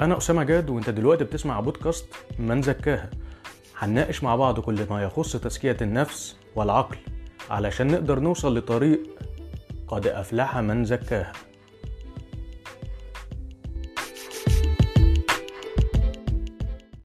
أنا أسامة جاد وأنت دلوقتي بتسمع بودكاست من زكاها. هنناقش مع بعض كل ما يخص تزكية النفس والعقل علشان نقدر نوصل لطريق قد أفلح من زكاها.